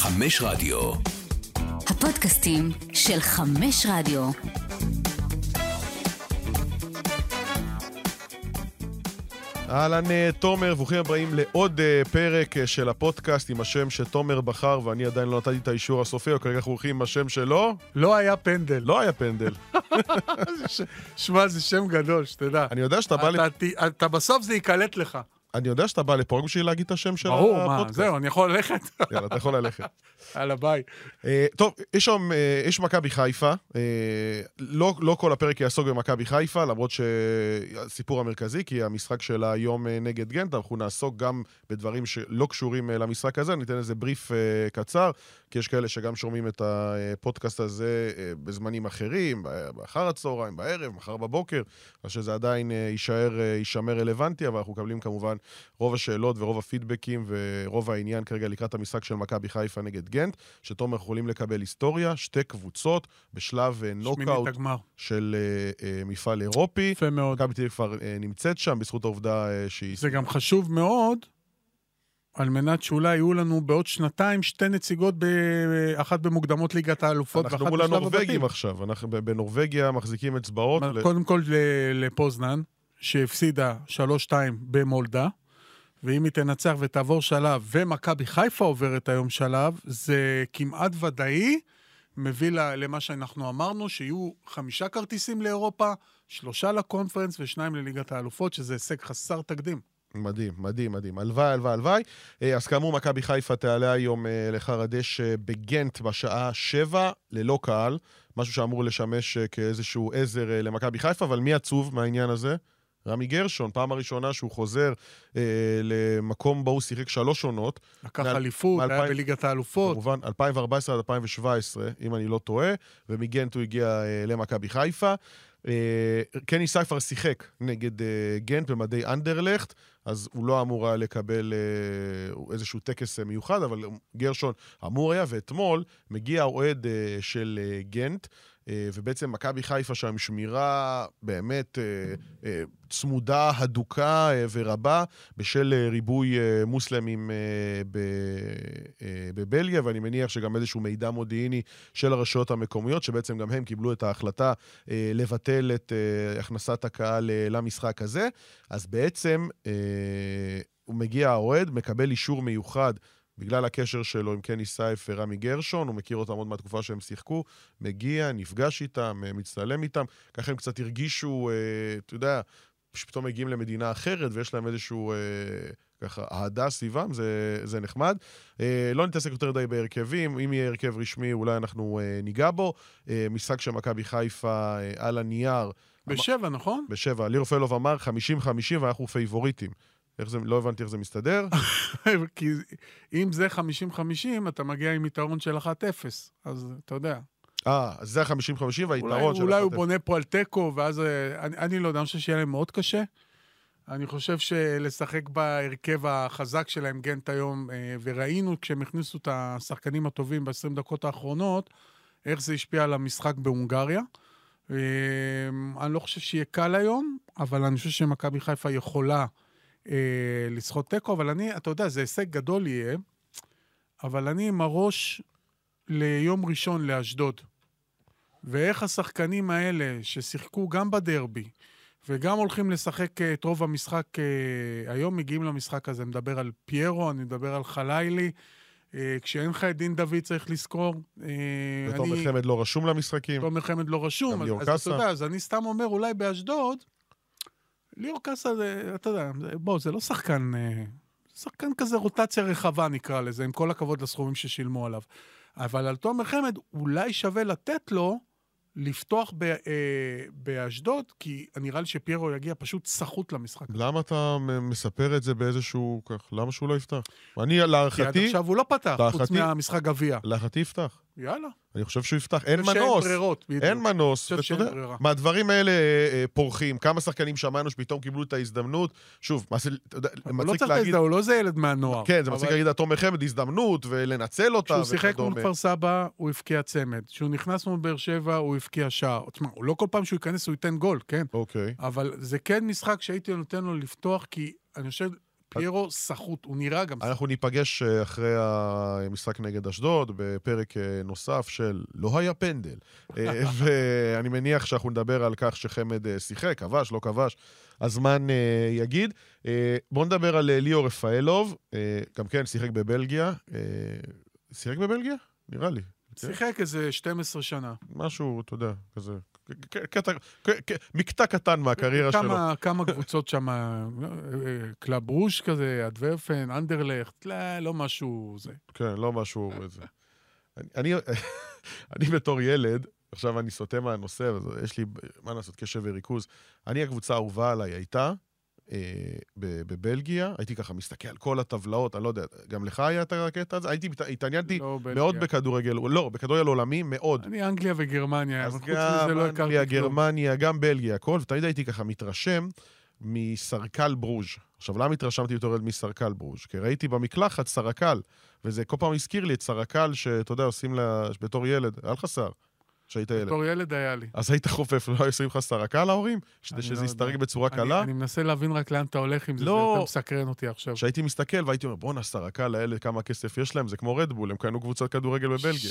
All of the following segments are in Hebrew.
חמש רדיו. הפודקאסטים של חמש רדיו. אהלן אה, תומר, ברוכים הבאים לעוד אה, פרק אה, של הפודקאסט עם השם שתומר בחר ואני עדיין לא נתתי את האישור הסופי, או כרגע אנחנו הולכים עם השם שלו. לא היה פנדל. לא היה פנדל. שמע, זה שם גדול, שתדע. אני יודע שאתה בא אתה בסוף זה ייקלט לך. אני יודע שאתה בא לפה רק בשביל להגיד את השם של ברור, מה, הפודקאסט. זהו, אני יכול ללכת. יאללה, אתה יכול ללכת. יאללה, ביי. אה, טוב, יש שם, אה, יש מכבי חיפה. אה, לא, לא כל הפרק יעסוק במכבי חיפה, למרות שהסיפור המרכזי, כי המשחק שלה היום נגד גנט, אנחנו נעסוק גם בדברים שלא קשורים למשחק הזה, ניתן איזה בריף קצר, כי יש כאלה שגם שומעים את הפודקאסט הזה אה, בזמנים אחרים, באחר הצהריים, בערב, מחר בבוקר, אז שזה עדיין אה, יישאר, אה, יישמר רלוונטי, אבל אנחנו מקבלים כמובן רוב השאלות ורוב הפידבקים ורוב העניין כרגע לקראת המשחק של מכבי חיפה נגד גנט, שתומר יכולים לקבל היסטוריה, שתי קבוצות בשלב נוקאוט. של מפעל אירופי. יפה מאוד. מכבי תל אביב כבר נמצאת שם בזכות העובדה שהיא... זה גם חשוב מאוד, על מנת שאולי יהיו לנו בעוד שנתיים שתי נציגות, ב... אחת במוקדמות ליגת האלופות ואחת אנחנו מול בשלב הנורבגים הבתים. עכשיו, אנחנו בנורבגיה מחזיקים אצבעות. ל- קודם כל לפוזנן, שהפסידה 3-2 במולדה, ואם היא תנצח ותעבור שלב, ומכבי חיפה עוברת היום שלב, זה כמעט ודאי מביא למה שאנחנו אמרנו, שיהיו חמישה כרטיסים לאירופה, שלושה לקונפרנס ושניים לליגת האלופות, שזה הישג חסר תקדים. מדהים, מדהים, מדהים. הלוואי, הלוואי, הלוואי. אה, אז כאמור, מכבי חיפה תעלה היום אה, לחר הדשא בגנט בשעה שבע, ללא קהל, משהו שאמור לשמש אה, כאיזשהו עזר אה, למכבי חיפה, אבל מי עצוב מהעניין הזה? רמי גרשון, פעם הראשונה שהוא חוזר אה, למקום בו הוא שיחק שלוש עונות, לקח אליפות, היה מאלפיים- בליגת האלופות. כמובן 2014 עד 2017, אם אני לא טועה, ומגנט הוא הגיע אה, למכבי חיפה. אה, קני סייפר שיחק נגד אה, גנט במדי אנדרלכט, אז הוא לא אמור היה לקבל אה, איזשהו טקס אה, מיוחד, אבל גרשון אמור היה, ואתמול מגיע האוהד אה, של אה, גנט, אה, ובעצם מכבי חיפה שם שמירה באמת אה, אה, צמודה, הדוקה אה, ורבה, בשל אה, ריבוי אה, מוסלמים אה, אה, בבלגיה, ואני מניח שגם איזשהו מידע מודיעיני של הרשויות המקומיות, שבעצם גם הם קיבלו את ההחלטה אה, לבטל את אה, הכנסת הקהל אה, למשחק הזה. אז בעצם אה, הוא מגיע האוהד, מקבל אישור מיוחד. בגלל הקשר שלו עם קני סייף ורמי גרשון, הוא מכיר אותם עוד מהתקופה שהם שיחקו, מגיע, נפגש איתם, אה, מצטלם איתם, ככה הם קצת הרגישו, אה, אתה יודע, שפתאום מגיעים למדינה אחרת ויש להם איזשהו, אה, ככה, אהדה סביבם, זה, זה נחמד. אה, לא נתעסק יותר די בהרכבים, אם יהיה הרכב רשמי אולי אנחנו אה, ניגע בו. אה, משחק של מכבי חיפה אה, על הנייר, בשבע, נכון? בשבע, ליאור פלוב אמר 50-50 ואנחנו פייבוריטים. איך זה, לא הבנתי איך זה מסתדר. כי אם זה 50-50, אתה מגיע עם יתרון של 1-0. אז אתה יודע. אה, אז זה ה-50-50 אולי, והיתרון של... אולי הוא בונה פה על תיקו, ואז... אה, אני, אני לא יודע, אני חושב שיהיה להם מאוד קשה. אני חושב שלשחק בהרכב החזק שלהם, גנט היום, אה, וראינו כשהם הכניסו את השחקנים הטובים ב-20 דקות האחרונות, איך זה השפיע על המשחק בהונגריה. אה, אני לא חושב שיהיה קל היום, אבל אני חושב שמכבי חיפה יכולה אה, לסחוט תיקו, אבל אני, אתה יודע, זה הישג גדול יהיה, אבל אני עם הראש ליום ראשון לאשדוד. ואיך השחקנים האלה ששיחקו גם בדרבי וגם הולכים לשחק אה, את רוב המשחק אה, היום, מגיעים למשחק הזה. מדבר על פיירו, אני מדבר על חלילי. אה, כשאין לך את דין דוד צריך לזכור. ותומר חמד לא רשום למשחקים. תומר חמד לא רשום, גם אז, אז אתה. יודע, אז אני סתם אומר, אולי באשדוד, ליאור קאסה, אתה יודע, בוא, זה לא שחקן, אה, שחקן כזה רוטציה רחבה נקרא לזה, עם כל הכבוד לסכומים ששילמו עליו. אבל על תומר חמד, אולי שווה לתת לו לפתוח ב, אה, באשדוד, כי נראה לי שפיירו יגיע פשוט סחוט למשחק. למה אתה מספר את זה באיזשהו כך? למה שהוא לא יפתח? אני, כי עד להערכתי, עכשיו הוא לא פתח, חוץ להערכתי- מהמשחק גביע. להערכתי יפתח. יאללה. אני חושב שהוא יפתח. אין חושב שאין מנוס. ברירות, בדיוק. אין מנוס. ואתה יודע. מהדברים האלה אה, אה, פורחים. כמה שחקנים שמענו שפתאום קיבלו את ההזדמנות. שוב, מה זה, אתה יודע, הוא לא מצחיק צריך להגיד... להגיד, הוא לא איזה ילד מהנוער. כן, זה מצחיק אבל- להגיד על תומר חמד הזדמנות ולנצל אותה כשהוא שיחק מול וכדומה. כפר סבא, הוא הבקיע צמד. כשהוא נכנס מול באר שבע, הוא הבקיע שער. תשמע, לא כל פעם שהוא ייכנס הוא ייתן גול, כן? אוקיי. אבל זה כן משחק שהייתי נותן לו לפתוח, כי אני חושב, פיירו סחוט, הוא נראה גם סחוט. אנחנו ניפגש אה, אחרי המשחק נגד אשדוד, בפרק אה, נוסף של לא היה פנדל. אה, ואני מניח שאנחנו נדבר על כך שחמד שיחק, כבש, לא כבש, הזמן יגיד. בואו נדבר על ליאור רפאלוב, גם כן שיחק בבלגיה. שיחק בבלגיה? נראה לי. שיחק איזה 12 שנה. משהו, אתה יודע, כזה, קטע, מקטע קטן מהקריירה שלו. כמה, כמה קבוצות שם, אה, אה, קלאב ברוז' כזה, אנטוורפן, אנדרלכט, לא, לא משהו זה. כן, לא משהו... איזה. אני, אני, בתור ילד, עכשיו אני סוטה מהנושא, יש לי, מה לעשות, קשב וריכוז. אני, הקבוצה האהובה עליי הייתה בבלגיה, הייתי ככה מסתכל על כל הטבלאות, אני לא יודע, גם לך היה את הקטע הזה? הייתי, התעניינתי לא מאוד בלגיה. בכדורגל, לא, בכדורגל עולמי, מאוד. אני אנגליה וגרמניה, אז אבל חוץ מזה לא גם הכרתי אנגליה, כלום. גרמניה, גם בלגיה, הכל, ותמיד הייתי ככה מתרשם מסרקל ברוז'. עכשיו, למה התרשמתי יותר מסרקל ברוז'? כי ראיתי במקלחת סרקל, וזה כל פעם הזכיר לי את סרקל שאתה יודע, עושים לה, בתור ילד, היה לך שר, כשהיית ילד. בתור ילד היה לי. אז היית חופף, לא היו עושים לך סרקל להורים? כדי שזה לא יסתרק. בצורה קלה? אני מנסה להבין רק לאן אתה הולך עם זה, זה לא. יותר מסקרן אותי עכשיו. כשהייתי מסתכל והייתי אומר, בואנה, סרקל האלה, כמה כסף יש להם, זה כמו רדבול, הם קנו קבוצת כדורגל בבלגיה.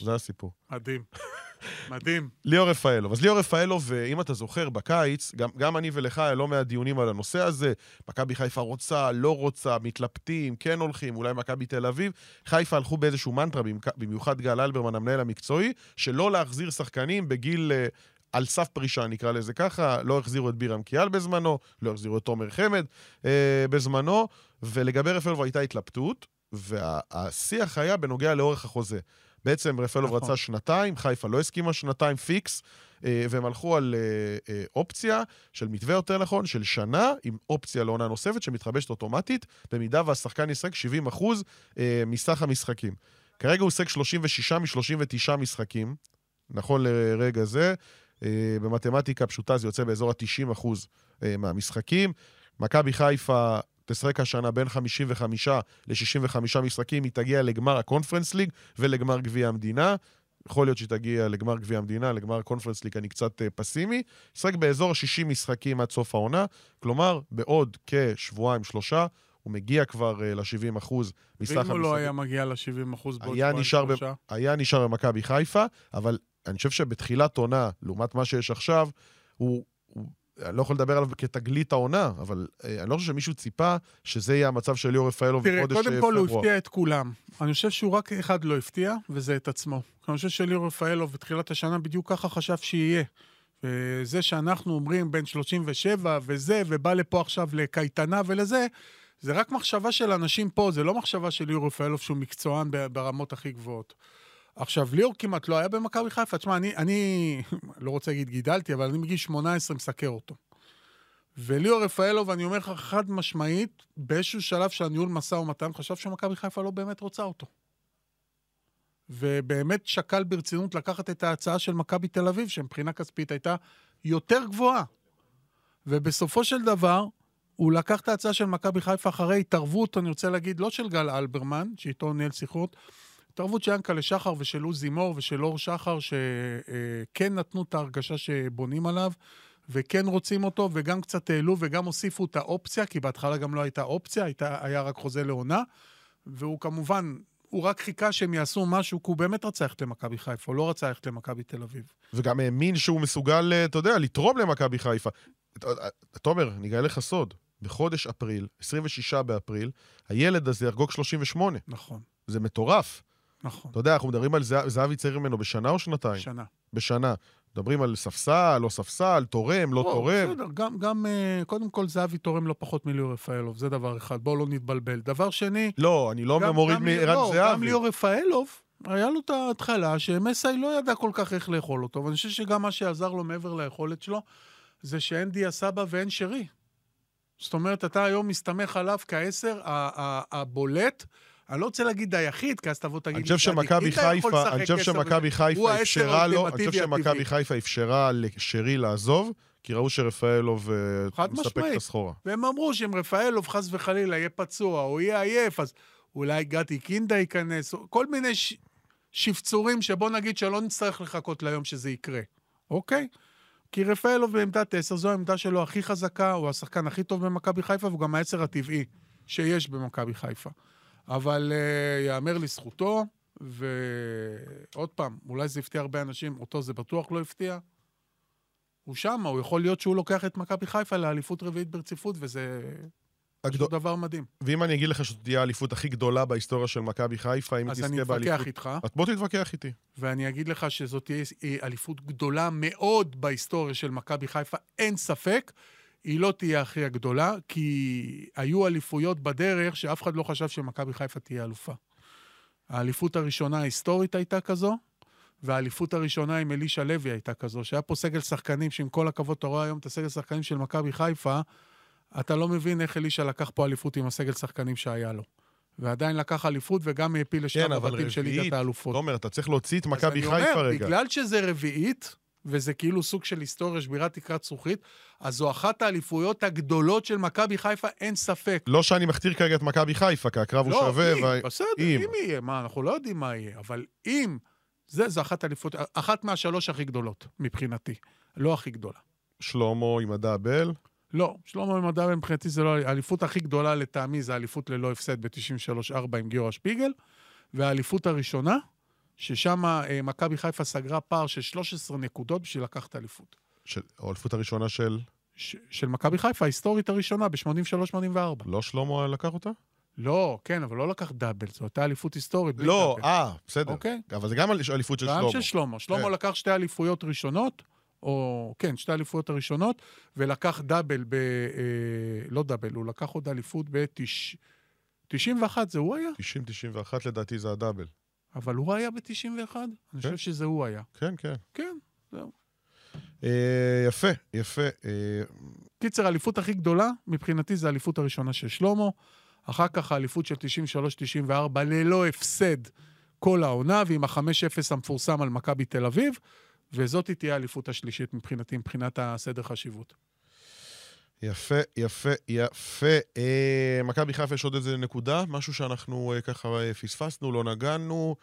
זה הסיפור. מדהים. מדהים. ליאור רפאלוב. אז ליאור רפאלוב, אה, אם אתה זוכר, בקיץ, גם, גם אני ולך היה לא מעט דיונים על הנושא הזה. מכבי חיפה רוצה, לא רוצה, מתלבטים, כן הולכים, אולי מכבי תל אביב. חיפה הלכו באיזשהו מנטרה, במיוחד גל אלברמן, המנהל המקצועי, שלא להחזיר שחקנים בגיל... אה, על סף פרישה, נקרא לזה ככה, לא החזירו את בירם קיאל בזמנו, לא החזירו את תומר חמד אה, בזמנו, ולגבי רפאלוב הייתה התלבטות, והשיח היה בנוגע לאורך החוזה. בעצם רפאלוב נכון. רצה שנתיים, חיפה לא הסכימה שנתיים פיקס, אה, והם הלכו על אה, אה, אופציה של מתווה יותר נכון, של שנה, עם אופציה לעונה נוספת שמתחבשת אוטומטית, במידה והשחקן ישחק 70 אחוז מסך המשחקים. כרגע הוא עוסק 36 מ-39 משחקים, נכון לרגע זה. במתמטיקה פשוטה זה יוצא באזור ה-90 אחוז מהמשחקים. מכבי חיפה תשחק השנה בין 55 ל-65 משחקים, היא תגיע לגמר הקונפרנס ליג ולגמר גביע המדינה. יכול להיות שהיא תגיע לגמר גביע המדינה, לגמר הקונפרנס ליג אני קצת אה, פסימי. ישחק באזור ה-60 משחקים עד סוף העונה, כלומר, בעוד כשבועיים, שלושה, הוא מגיע כבר אה, ל-70 אחוז מסך ואם הוא לא המשחקים. היה מגיע ל-70 אחוז בעוד היה שבועיים נשאר, ב... שלושה? היה נשאר במכבי חיפה, אבל אני חושב שבתחילת עונה, לעומת מה שיש עכשיו, הוא... הוא... אני לא יכול לדבר עליו כתגלית העונה, אבל אה, אני לא חושב שמישהו ציפה שזה יהיה המצב של ליאור רפאלוב תראה, בחודש קודם אה, כל הוא פברואר. הפתיע את כולם. אני חושב שהוא רק אחד לא הפתיע, וזה את עצמו. אני חושב שליאור רפאלוב בתחילת השנה בדיוק ככה חשב שיהיה. וזה שאנחנו אומרים בין 37 וזה, ובא לפה עכשיו לקייטנה ולזה, זה רק מחשבה של אנשים פה, זה לא מחשבה של ליאור רפאלוב שהוא מקצוען ברמות הכי גבוהות. עכשיו, ליאור כמעט לא היה במכבי חיפה. תשמע, אני, אני לא רוצה להגיד גידלתי, אבל אני מגיל 18 מסקר אותו. וליאור רפאלוב, אני אומר לך חד משמעית, באיזשהו שלב של הניהול משא ומתן, חשב שמכבי חיפה לא באמת רוצה אותו. ובאמת שקל ברצינות לקחת את ההצעה של מכבי תל אביב, שמבחינה כספית הייתה יותר גבוהה. ובסופו של דבר, הוא לקח את ההצעה של מכבי חיפה אחרי התערבות, אני רוצה להגיד, לא של גל אלברמן, שאיתו ניהל שיחות, התערבות של ינקלה שחר ושל עוזי מור ושל אור שחר, שכן נתנו את ההרגשה שבונים עליו, וכן רוצים אותו, וגם קצת העלו וגם הוסיפו את האופציה, כי בהתחלה גם לא הייתה אופציה, הייתה, היה רק חוזה לעונה, והוא כמובן, הוא רק חיכה שהם יעשו משהו, כי הוא באמת רצה ללכת למכבי חיפה, הוא לא רצה ללכת למכבי תל אביב. וגם האמין שהוא מסוגל, אה, אתה יודע, לתרום למכבי חיפה. אה, תומר, אני אגלה לך סוד. בחודש אפריל, 26 באפריל, הילד הזה יחגוג 38. נכון, זה מטורף. נכון. אתה יודע, אנחנו מדברים על זהב- זהבי צעיר ממנו בשנה או שנתיים? שנה. בשנה. מדברים על ספסל, לא ספסל, תורם, לא בוא, תורם. בסדר, גם, גם, אה, קודם כל, זהבי תורם לא פחות מליאור רפאלוב, זה דבר אחד, בואו לא נתבלבל. דבר שני, לא, אני לא גם- מוריד גם- מערן לא, גם זהבי. ליאור רפאלוב, היה לו את ההתחלה שמסאי לא ידע כל כך איך לאכול אותו, ואני חושב שגם מה שעזר לו מעבר ליכולת שלו, זה שאין דיה סבא ואין שרי. זאת אומרת, אתה היום מסתמך עליו כעשר ה- ה- הבולט. אני לא רוצה להגיד היחיד, כי אז תבוא תגיד אני חושב "גדי, שמכבי חיפה, אני חושב שמכבי חיפה אפשרה לו, אני חושב שמכבי. חיפה אפשרה לשרי לעזוב, כי ראו שרפאלוב אה, מספק. את הסחורה. והם אמרו שאם רפאלוב חס וחלילה יהיה פצוע או יהיה עייף, אז אולי גדי קינדה ייכנס, כל מיני ש... שפצורים שבוא נגיד שלא נצטרך לחכות ליום שזה יקרה, אוקיי? כי רפאלוב בעמדת 10, זו העמדה שלו הכי חזקה, הוא השחקן הכי טוב במכבי חיפה, והוא גם העשר הטבעי שיש במכבי חיפה. אבל uh, יאמר לזכותו, ועוד פעם, אולי זה הפתיע הרבה אנשים, אותו זה בטוח לא הפתיע. הוא שמה, הוא יכול להיות שהוא לוקח את מכבי חיפה לאליפות רביעית ברציפות, וזה הגדול... פשוט דבר מדהים. ואם אני אגיד לך שזאת תהיה האליפות הכי גדולה בהיסטוריה של מכבי חיפה, אם אז תזכה אני באליפות... אתווכח איתך, אז בוא תתווכח איתי. ואני אגיד לך שזאת תהיה אה, אליפות גדולה מאוד בהיסטוריה של מכבי חיפה, אין ספק. היא לא תהיה הכי הגדולה, כי היו אליפויות בדרך שאף אחד לא חשב שמכבי חיפה תהיה אלופה. האליפות הראשונה ההיסטורית הייתה כזו, והאליפות הראשונה עם אלישע לוי הייתה כזו, שהיה פה סגל שחקנים, שעם כל הכבוד, אתה רואה היום את הסגל שחקנים של מכבי חיפה, אתה לא מבין איך אלישע לקח פה אליפות עם הסגל שחקנים שהיה לו. ועדיין לקח אליפות וגם העפיל לשלב כן, אבל הבתים של רביעית, ליגת האלופות. תומר, אתה צריך להוציא את מכבי חיפה רגע. בגלל שזה רביעית, וזה כאילו סוג של היסטוריה, שבירת תקרת זכוכית, אז זו אחת האליפויות הגדולות של מכבי חיפה, אין ספק. לא שאני מכתיר כרגע את מכבי חיפה, כי הקרב הוא לא, שווה. אם, וה- בסדר, אם. אם יהיה, מה, אנחנו לא יודעים מה יהיה, אבל אם, זה, זו אחת האליפות, אחת מהשלוש הכי גדולות, מבחינתי. לא הכי גדולה. שלמה עם הדאבל. לא, שלמה ממדע מבחינתי זה לא, האליפות הכי גדולה לטעמי זה האליפות ללא הפסד ב-93-4 עם גיורא שפיגל, והאליפות הראשונה, ששם אה, מכבי חיפה סגרה פער של 13 נקודות בשביל לקחת אליפות. של- האליפות הראשונה של... ש- של מכבי חיפה, ההיסטורית הראשונה, ב-83-84. לא שלמה לקח אותה? לא, כן, אבל לא לקח דאבל, זו הייתה אליפות היסטורית. לא. אה, בסדר. אוקיי. אבל זה גם אליפות של גם שלמה. של שלמה. שלמה כן. לקח שתי אליפויות ראשונות, או כן, שתי אליפויות הראשונות, ולקח דאבל ב... אה, לא דאבל, הוא לקח עוד אליפות ב-91, זה הוא היה? 90-91 לדעתי זה הדאבל. אבל הוא היה ב-91? אני חושב שזה הוא היה. כן, כן. כן, זהו. אה, יפה, יפה. אה, קיצר, האליפות הכי גדולה, מבחינתי, זה האליפות הראשונה של שלמה. אחר כך האליפות של 93-94 ללא הפסד כל העונה, ועם ה-5-0 המפורסם על מכבי תל אביב, וזאת תהיה האליפות השלישית מבחינתי, מבחינת הסדר חשיבות. יפה, יפה, יפה. אה, מכבי חיפה יש עוד איזה נקודה? משהו שאנחנו אה, ככה אה, פספסנו, לא נגענו.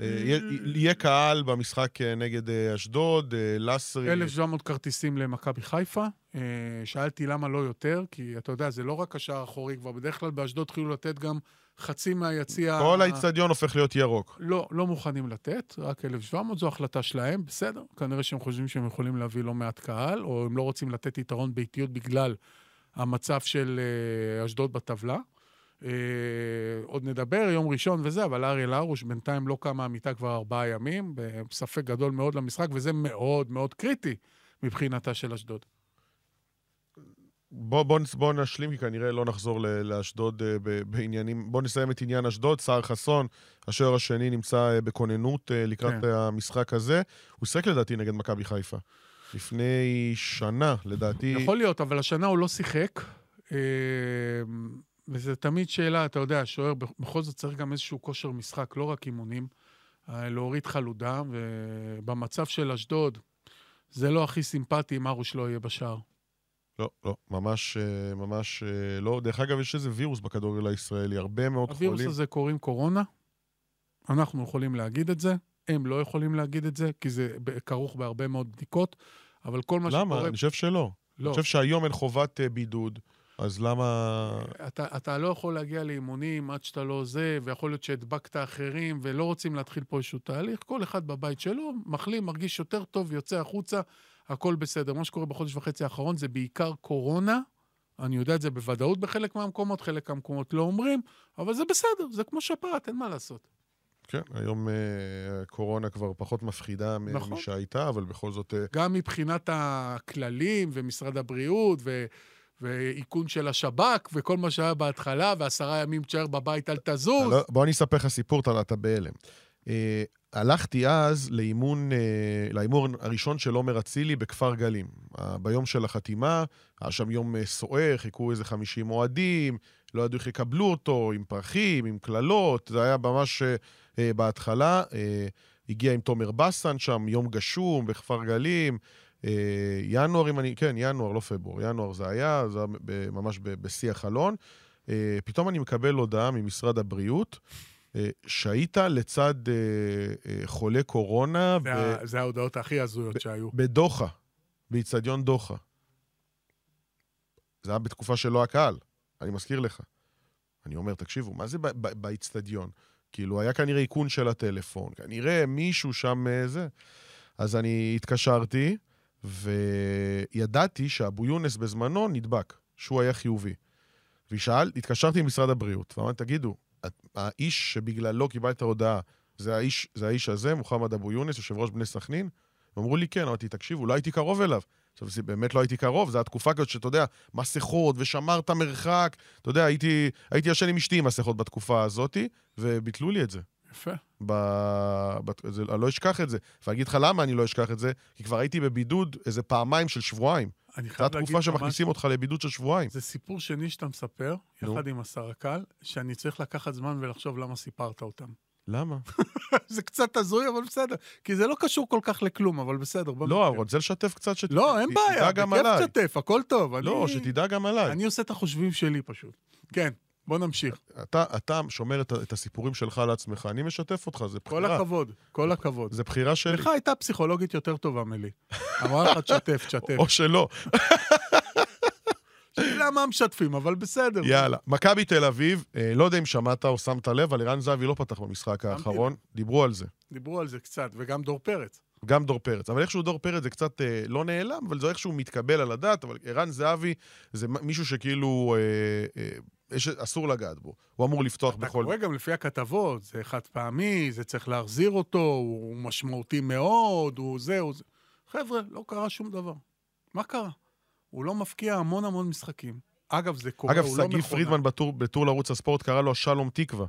אה, יהיה- יהיה קהל במשחק אה, נגד אה, אשדוד, אה, לסרי. 1,700 כרטיסים למכבי חיפה. אה, שאלתי למה לא יותר, כי אתה יודע, זה לא רק השער האחורי, כבר בדרך כלל באשדוד התחילו לתת גם חצי מהיציע... כל האיצטדיון הופך להיות ירוק. לא, לא מוכנים לתת, רק 1,700, זו החלטה שלהם, בסדר. כנראה שהם חושבים שהם יכולים להביא לא מעט קהל, או הם לא רוצים לתת יתרון ביתיות בגלל המצב של אה, אשדוד בטבלה. אה, עוד נדבר, יום ראשון וזה, אבל אריאל הרוש בינתיים לא קמה המיטה כבר ארבעה ימים, בספק גדול מאוד למשחק, וזה מאוד מאוד קריטי מבחינתה של אשדוד. בוא, בוא, בוא נשלים, כי כנראה לא נחזור לאשדוד אה, בעניינים... בוא נסיים את עניין אשדוד. סער חסון, השוער השני, נמצא אה, בכוננות אה, לקראת כן. המשחק הזה. הוא שיחק לדעתי נגד מכבי חיפה. לפני שנה, לדעתי. יכול להיות, אבל השנה הוא לא שיחק. וזה תמיד שאלה, אתה יודע, השוער בכל זאת צריך גם איזשהו כושר משחק, לא רק אימונים, להוריד חלודה, ובמצב של אשדוד, זה לא הכי סימפטי אם ארוש לא יהיה בשער. לא, לא, ממש, אה, ממש אה, לא. דרך אגב, יש איזה וירוס בכדורגל הישראלי, הרבה מאוד הווירוס חולים. הזה קוראים קורונה, אנחנו יכולים להגיד את זה, הם לא יכולים להגיד את זה, כי זה כרוך בהרבה מאוד בדיקות, אבל כל מה למה? שקורה... אני חושב שלא. אני לא, חושב שהיום אין חובת אה, בידוד, אז למה... אתה, אתה לא יכול להגיע לאימונים עד שאתה לא זה, ויכול להיות שהדבקת אחרים, ולא רוצים להתחיל פה איזשהו תהליך. כל אחד בבית שלו, מחלים, מרגיש יותר טוב, יוצא החוצה, הכל בסדר. מה שקורה בחודש וחצי האחרון זה בעיקר קורונה. אני יודע את זה בוודאות בחלק מהמקומות, חלק מהמקומות לא אומרים, אבל זה בסדר, זה כמו שפעת, אין מה לעשות. כן, היום אה, הקורונה כבר פחות מפחידה נכון. משהייתה, אבל בכל זאת... אה, גם מבחינת הכללים ומשרד הבריאות ו... ואיכון של השב"כ וכל מה שהיה בהתחלה, ועשרה ימים תשאר בבית, אל תזוז. לא, בוא אני אספר לך סיפור, אתה, אתה בהלם. אה, הלכתי אז לאימון, אה, לאימון הראשון של עומר אצילי בכפר גלים. ביום של החתימה, היה שם יום אה, סוער, חיכו איזה 50 אוהדים, לא ידעו איך יקבלו אותו, עם פרחים, עם קללות, זה היה ממש אה, בהתחלה. הגיע עם תומר בסן שם, יום גשום בכפר גלים. ינואר, אם אני... כן, ינואר, לא פברואר, ינואר זה היה, זה היה ממש בשיא החלון. פתאום אני מקבל הודעה ממשרד הבריאות, שהיית לצד אה, אה, חולה קורונה זה, ה- זה ההודעות הכי הזויות שהיו. בדוחה. באיצטדיון דוחה. זה היה בתקופה שלא הקהל, אני מזכיר לך. אני אומר, תקשיבו, מה זה ב- ב- באיצטדיון? כאילו, היה כנראה איכון של הטלפון, כנראה מישהו שם אה, זה. אז אני התקשרתי, וידעתי שאבו יונס בזמנו נדבק, שהוא היה חיובי. ושאל, התקשרתי למשרד הבריאות, ואמרתי, תגידו, האיש שבגללו קיבלת הודעה, זה האיש, זה האיש הזה, מוחמד אבו יונס, יושב ראש בני סכנין? אמרו לי כן, אמרתי, תקשיבו, לא הייתי קרוב אליו. עכשיו, זה באמת לא הייתי קרוב, זו התקופה כזאת שאתה יודע, מסכות, ושמרת מרחק. אתה יודע, הייתי, הייתי ישן עם אשתי עם מסכות בתקופה הזאת, וביטלו לי את זה. יפה. ב... ב... זה... אני לא אשכח את זה. ואני אגיד לך למה אני לא אשכח את זה, כי כבר הייתי בבידוד איזה פעמיים של שבועיים. אני זו חייב להגיד התקופה לך שמכניסים משהו. אותך לבידוד של שבועיים. זה סיפור שני שאתה מספר, נו. יחד עם הסרקל, שאני צריך לקחת זמן ולחשוב למה סיפרת אותם. למה? זה קצת הזוי, אבל בסדר. כי זה לא קשור כל כך לכלום, אבל בסדר. לא. אני רוצה לשתף קצת, שת... לא, אין בעיה, בכיף עליי. תשתף, הכל טוב. לא, אני- שתדע גם עליי. אני עושה את החושבים שלי פשוט. כן, בוא נמשיך. אתה, אתה שומר את, את הסיפורים שלך לעצמך, אני משתף אותך, זה כל בחירה. הכבוד, כל הכבוד. זה בחירה שלי. לך הייתה פסיכולוגית יותר טובה מלי. אמרה לך, תשתף, תשתף. או שלא. שאלה מה משתפים, אבל בסדר. יאללה. מכבי תל אביב, אה, לא יודע אם שמעת או שמת לב, אבל ערן זהבי לא פתח במשחק האחרון. דיברו על זה. דיברו על זה קצת, וגם דור פרץ. גם דור פרץ. אבל איכשהו דור פרץ זה קצת אה, לא נעלם, אבל זה איכשהו מתקבל על הדעת, אבל ערן זהבי זה מישהו שכאילו אה, אה, יש, אסור לגעת בו. הוא אמור לפתוח אתה בכל... קורא גם לפי הכתבות, זה חד פעמי, זה צריך להחזיר אותו, הוא משמעותי מאוד, הוא זה, הוא זה. חבר'ה, לא קרה שום דבר. מה קרה? הוא לא מפקיע המון המון משחקים. אגב, זה קורה, אגב, הוא לא שגיא מכונה. פרידמן בטור, בטור לערוץ הספורט קרא לו שלום תקווה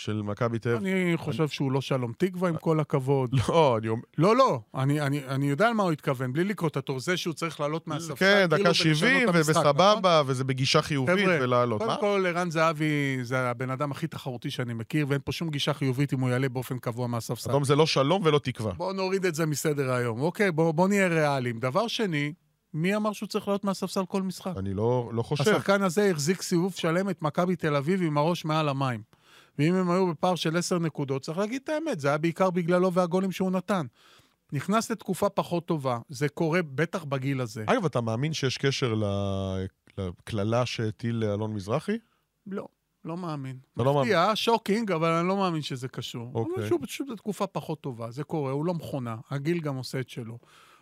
של מכבי תל אביב. אני חושב שהוא לא שלום תקווה, עם כל הכבוד. לא, אני אומר... לא, לא, אני, אני, אני יודע על מה הוא התכוון, בלי לקרוא את התור. זה שהוא צריך לעלות מהספסל, כן, כאילו, דקה ולשנות 70, את המשחק, נכון? ובסבבה, וזה בגישה חיובית, ולעלות. קודם כל, ערן זהבי זה הבן אדם הכי תחרותי שאני מכיר, ואין פה שום גישה חיובית אם הוא יעלה באופן קבוע מהספסל. אדום זה לא שלום ולא תקווה. בואו נוריד את זה מסדר היום. אוקיי, בואו בוא נהיה ריאליים. דבר שני, מי אמר שהוא צריך לעלות מהספסל כל משחק? אני לא, לא חושב. השחקן הזה החזיק סיבוב שלם את מכבי תל אביב עם הראש מעל המים. ואם הם היו בפער של עשר נקודות, צריך להגיד את האמת, זה היה בעיקר בגללו והגולים שהוא נתן. נכנס לתקופה פחות טובה, זה קורה בטח בגיל הזה. אגב, אתה מאמין שיש קשר לקללה שהטיל אלון מזרחי? לא, לא מאמין. אתה לא מפתיע, shocking, אבל אני לא מאמין שזה קשור. אוקיי. אבל שוב, פשוט בתקופה פחות טובה, זה קורה, הוא לא מכונה, הגיל גם עושה את שלו.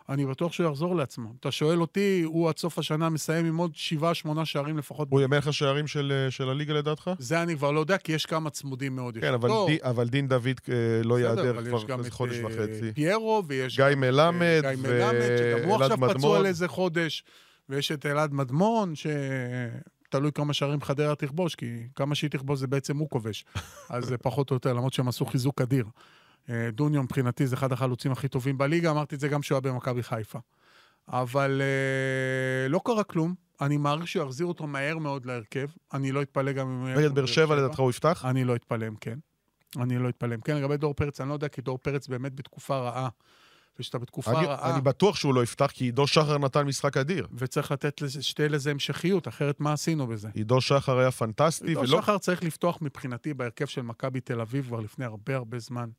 אני בטוח שהוא יחזור לעצמו. אתה שואל אותי, הוא עד סוף השנה מסיים עם עוד שבעה, שמונה שערים לפחות. הוא יהיה מלך שערים של, של הליגה לדעתך? זה אני כבר לא יודע, כי יש כמה צמודים מאוד. יש כן, אבל, די, אבל דין דוד אה, לא ייעדר כבר יש גם את חודש אה, וחצי. פיירו, ויש גיא גם, מלמד אה, גיא מלמד, שגם הוא עכשיו פצוע. לאיזה חודש, ויש את אלעד מדמון, שתלוי כמה שערים חדרה תכבוש, כי כמה שהיא תכבוש זה בעצם הוא כובש. אז זה פחות או יותר, למרות שהם עשו חיזוק אדיר. אה, דוניו מבחינתי זה אחד החלוצים הכי טובים בליגה, אמרתי את זה גם כשהוא היה במכבי חיפה. אבל אה, לא קרה כלום, אני מעריך שהוא יחזיר אותו מהר מאוד להרכב, אני לא אתפלא גם אם נגד באר שבע לדעתך הוא יפתח? אני לא אתפלא אם כן. אני לא אתפלא אם כן. לגבי דור פרץ, אני לא יודע, כי דור פרץ באמת בתקופה רעה. וכשאתה בתקופה אני, רעה, אני בטוח שהוא לא יפתח, כי עידו שחר נתן משחק אדיר. וצריך לתת לזה, שתהיה לזה המשכיות, אחרת מה עשינו בזה? עידו שחר היה פנטסטי, עידו ולא... שחר צריך לפתוח מבחינתי בהרכב של מכבי תל אביב כבר לפני הרבה הרבה זמן.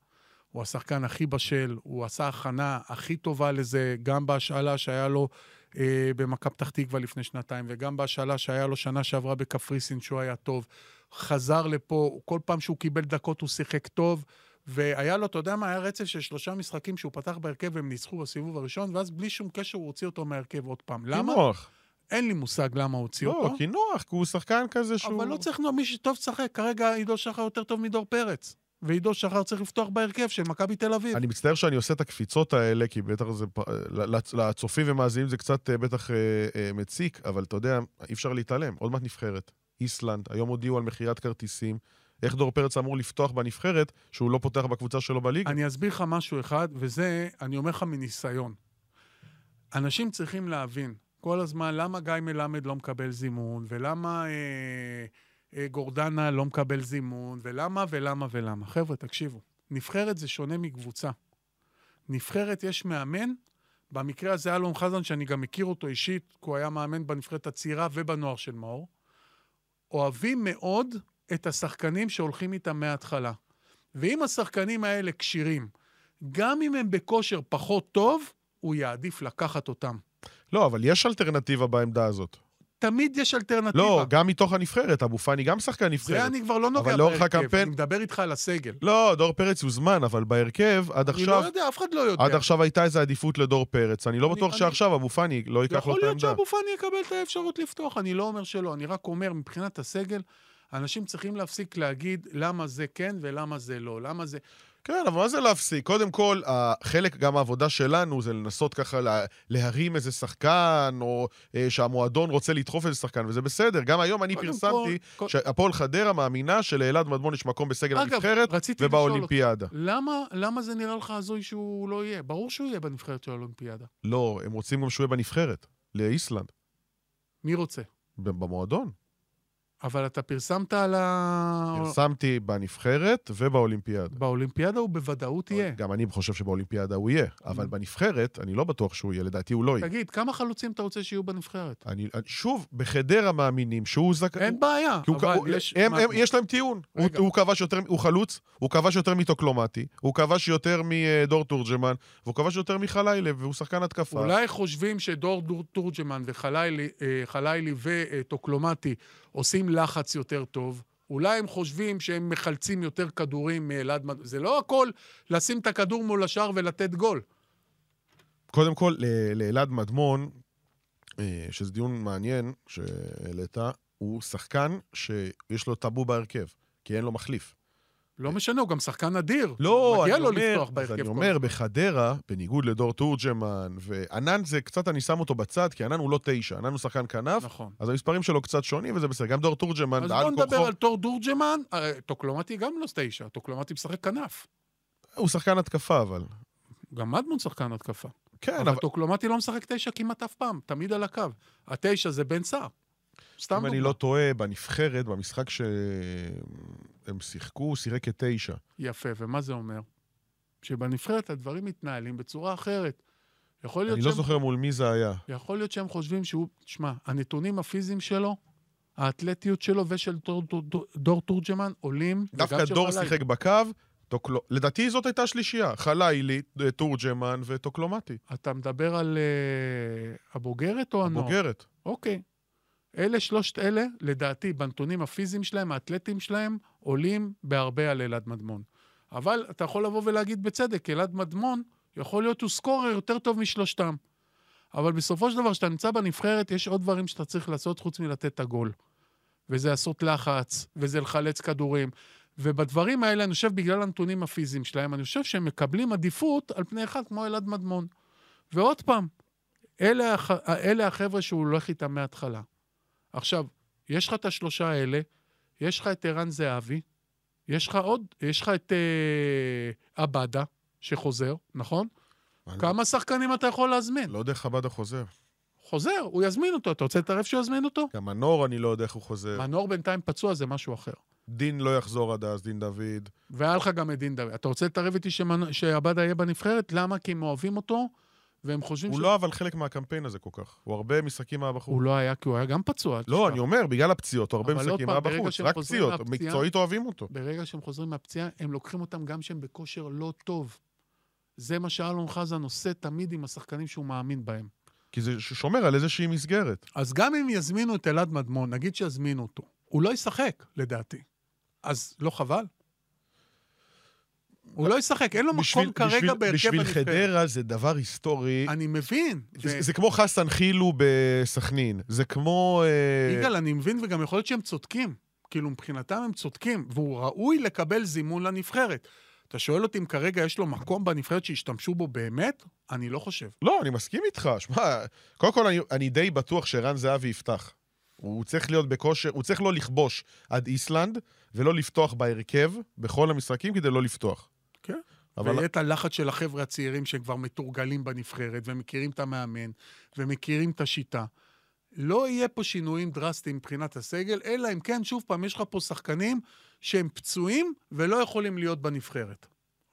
הוא השחקן הכי בשל, הוא עשה הכנה הכי טובה לזה, גם בהשאלה שהיה לו אה, במכבי פתח תקווה לפני שנתיים, וגם בהשאלה שהיה לו שנה שעברה בקפריסין, שהוא היה טוב. חזר לפה, כל פעם שהוא קיבל דקות הוא שיחק טוב, והיה לו, אתה יודע מה, היה רצף של שלושה משחקים שהוא פתח בהרכב והם ניצחו בסיבוב הראשון, ואז בלי שום קשר הוא הוציא אותו מהרכב עוד פעם. למה? נוח. אין לי מושג למה הוציא לא, אותו. כי נוח, כי הוא שחקן כזה שהוא... אבל לא צריך, מי שטוב לשחק. כרגע עידו שחר יותר טוב מדור פרץ. ועידו שחר צריך לפתוח בהרכב של מכבי תל אביב. אני מצטער שאני עושה את הקפיצות האלה, כי בטח זה... לצופים ומאזינים זה קצת אה, בטח אה, אה, מציק, אבל אתה יודע, אי אפשר להתעלם. עוד מעט נבחרת. איסלנד, היום הודיעו על מכירת כרטיסים. איך דור פרץ אמור לפתוח בנבחרת, שהוא לא פותח בקבוצה שלו בליגה? אני אסביר לך משהו אחד, וזה, אני אומר לך מניסיון. אנשים צריכים להבין כל הזמן למה גיא מלמד לא מקבל זימון, ולמה אה, גורדנה לא מקבל זימון, ולמה ולמה ולמה. חבר'ה, תקשיבו, נבחרת זה שונה מקבוצה. נבחרת יש מאמן, במקרה הזה אלון חזן, שאני גם מכיר אותו אישית, כי הוא היה מאמן בנבחרת הצעירה ובנוער של מאור, אוהבים מאוד את השחקנים שהולכים איתם מההתחלה. ואם השחקנים האלה כשירים, גם אם הם בכושר פחות טוב, הוא יעדיף לקחת אותם. לא, אבל יש אלטרנטיבה בעמדה הזאת. תמיד יש אלטרנטיבה. לא, גם מתוך הנבחרת, אבו פאני גם שחקן זה נבחרת. אני כבר לא נוגע בהרכב, הקמפיין- אני מדבר איתך על הסגל. לא, דור פרץ הוזמן, אבל בהרכב, עד אני עכשיו, לא יודע, אף אחד לא יודע. עד עכשיו הייתה איזו עדיפות לדור פרץ. אני לא אני- בטוח אני- שעכשיו אבו פאני לא ייקח לו יכול את להיות העמדה. שאבו פאני יקבל את האפשרות לפתוח, אני לא אומר שלא, אני רק אומר, מבחינת הסגל, אנשים צריכים להפסיק להגיד למה זה כן ולמה זה לא, למה זה... כן, אבל מה זה להפסיק? קודם כל, החלק, גם העבודה שלנו, זה לנסות ככה לה, להרים איזה שחקן, או אה, שהמועדון רוצה לדחוף איזה שחקן, וזה בסדר. גם היום אני פרסמתי כל- שהפועל חדרה מאמינה שלאלעד מדמון יש מקום בסגל אגב, הנבחרת רציתי לשאול אותך, ובאולימפיאדה. למה, למה זה נראה לך הזוי שהוא לא יהיה? ברור שהוא יהיה בנבחרת של האולימפיאדה. לא, הם רוצים גם שהוא יהיה בנבחרת, לאיסלנד, מי רוצה? במועדון. אבל אתה פרסמת על ה... פרסמתי בנבחרת ובאולימפיאדה. באולימפיאדה הוא בוודאות יהיה. גם אני חושב שבאולימפיאדה הוא יהיה, אבל Mm. בנבחרת, אני לא בטוח שהוא יהיה, לדעתי הוא לא יהיה. תגיד, כמה חלוצים אתה רוצה שיהיו בנבחרת? אני, שוב, בחדרה מאמינים שהוא זכאי... אין בעיה, אבל יש... הם, הם, יש להם טיעון. הוא. הוא כבש יותר, הוא חלוץ, הוא כבש יותר מטוקלומטי, הוא כבש יותר מדור תורג'מן, והוא כבש יותר מחלילה, והוא שחקן התקפה. אולי חושבים שדור דור תורג'מן וחלילי אה, וטוקלומטי עושים לחץ יותר טוב. אולי הם חושבים שהם מחלצים יותר כדורים מאלעד. זה לא הכל לשים את הכדור מול השאר ולתת גול. קודם כל, לאלעד מדמון, אה, שזה דיון מעניין שהעלית, הוא שחקן שיש לו טאבו בהרכב, כי אין לו מחליף. לא משנה, הוא גם שחקן אדיר. לא, מגיע אני לו אומר, לפתוח בהרכב. אני אומר. בחדרה, בניגוד לדור תורג'מן, וענן זה קצת, אני שם אותו בצד, כי ענן הוא לא תשע, ענן הוא שחקן כנף, נכון. אז המספרים שלו קצת שונים, וזה בסדר. גם דור תורג'מן, אז בוא נדבר על תור דורג'מן. אה, טוקלומטי גם לא תשע, טוקלומטי משחק כנף. הוא שחקן התקפה, אבל. גם מדמון שחקן התקפה. כן, אבל אבל טוקלומטי לא משחק תשע כמעט אף פעם, תמיד על הקו. התשע זה בן סער. סתם אם אני. לא טועה, בנבחרת, במשחק שהם שיחקו, הוא שיחק כתשע. יפה, ומה זה אומר? שבנבחרת הדברים מתנהלים בצורה אחרת. יכול להיות, אני לא שהם, זוכר מול מי זה היה. יכול להיות שהם חושבים שהוא... תשמע, הנתונים הפיזיים שלו, האתלטיות שלו ושל דור, דור, דור, דור תורג'מן עולים. דווקא דור. שיחק בקו, טוקלו... לדעתי זאת הייתה שלישייה. חלילי, תורג'מן וטוקלומטי. אתה מדבר על uh, הבוגרת או הנוער? בוגרת. אוקיי. אלה שלושת אלה, לדעתי, בנתונים הפיזיים שלהם, האתלטיים שלהם, עולים בהרבה על אלעד מדמון. אבל אתה יכול לבוא ולהגיד בצדק, אלעד מדמון, יכול להיות הוא סקורר יותר טוב משלושתם. אבל בסופו של דבר, כשאתה נמצא בנבחרת, יש עוד דברים שאתה צריך לעשות חוץ מלתת את הגול. וזה לעשות לחץ, וזה לחלץ כדורים. ובדברים האלה, אני חושב, בגלל הנתונים הפיזיים שלהם, אני חושב שהם מקבלים עדיפות על פני אחד כמו אלעד מדמון. ועוד פעם, אלה, הח... אלה החבר'ה שהוא הולך איתם מההתחלה. עכשיו, יש לך את השלושה האלה, יש לך את ערן זהבי, יש לך עוד, יש לך את אה, עבדה, שחוזר, נכון? אני כמה שחקנים אתה יכול להזמין? לא יודע איך עבדה חוזר. חוזר, הוא יזמין אותו. אתה רוצה להתערב שהוא יזמין אותו? גם מנור, אני לא יודע איך הוא חוזר. מנור בינתיים פצוע, זה משהו אחר. דין לא יחזור עד אז, דין דוד. והיה לך גם את דין דוד. אתה רוצה להתערב איתי שמנ... שעבדה יהיה בנבחרת? למה? כי הם אוהבים אותו, והם חושבים הוא לא אבל חלק מהקמפיין הזה כל כך. הוא הרבה משחקים היה בחוץ. הוא לא היה, כי הוא היה גם פצוע. לא. אני אומר, בגלל הפציעות, הוא הרבה עוד משחקים פעם, היה ברגע בחוץ. שהם רק פציעות, מקצועית אוהבים אותו. ברגע שהם חוזרים מהפציעה, הם לוקחים אותם גם שהם בכושר לא טוב. זה מה שאלון חזן עושה תמיד עם השחקנים שהוא מאמין בהם. כי זה שומר על איזושהי מסגרת. אז גם אם יזמינו את אלעד מדמון, נגיד שיזמינו אותו, הוא לא ישחק, לדעתי. אז לא חבל? הוא לא ישחק, אין לו בשביל- מקום כרגע בשביל- בהרכב בשביל הנבחרת. חדרה זה דבר היסטורי. אני מבין. זה זה כמו חסן חילו בסכנין. זה כמו... אה, יגאל, אני מבין, וגם יכול להיות שהם צודקים. כאילו, מבחינתם הם צודקים, והוא ראוי לקבל זימון לנבחרת. אתה שואל אותי אם כרגע יש לו מקום בנבחרת שישתמשו בו באמת? אני לא חושב. לא, אני מסכים איתך. שמע, קודם כל, אני, אני די בטוח שערן זהבי יפתח. הוא צריך להיות בכושר, הוא צריך לא לכבוש עד איסלנד, ולא לפתוח בהרכב בכל המשחקים כדי לא לפתוח. כן. אבל ויהיה את הלחץ של החבר'ה הצעירים שהם כבר מתורגלים בנבחרת, ומכירים את המאמן, ומכירים את השיטה. לא יהיה פה שינויים דרסטיים מבחינת הסגל, אלא אם כן, שוב פעם, יש לך פה שחקנים שהם פצועים ולא יכולים להיות בנבחרת.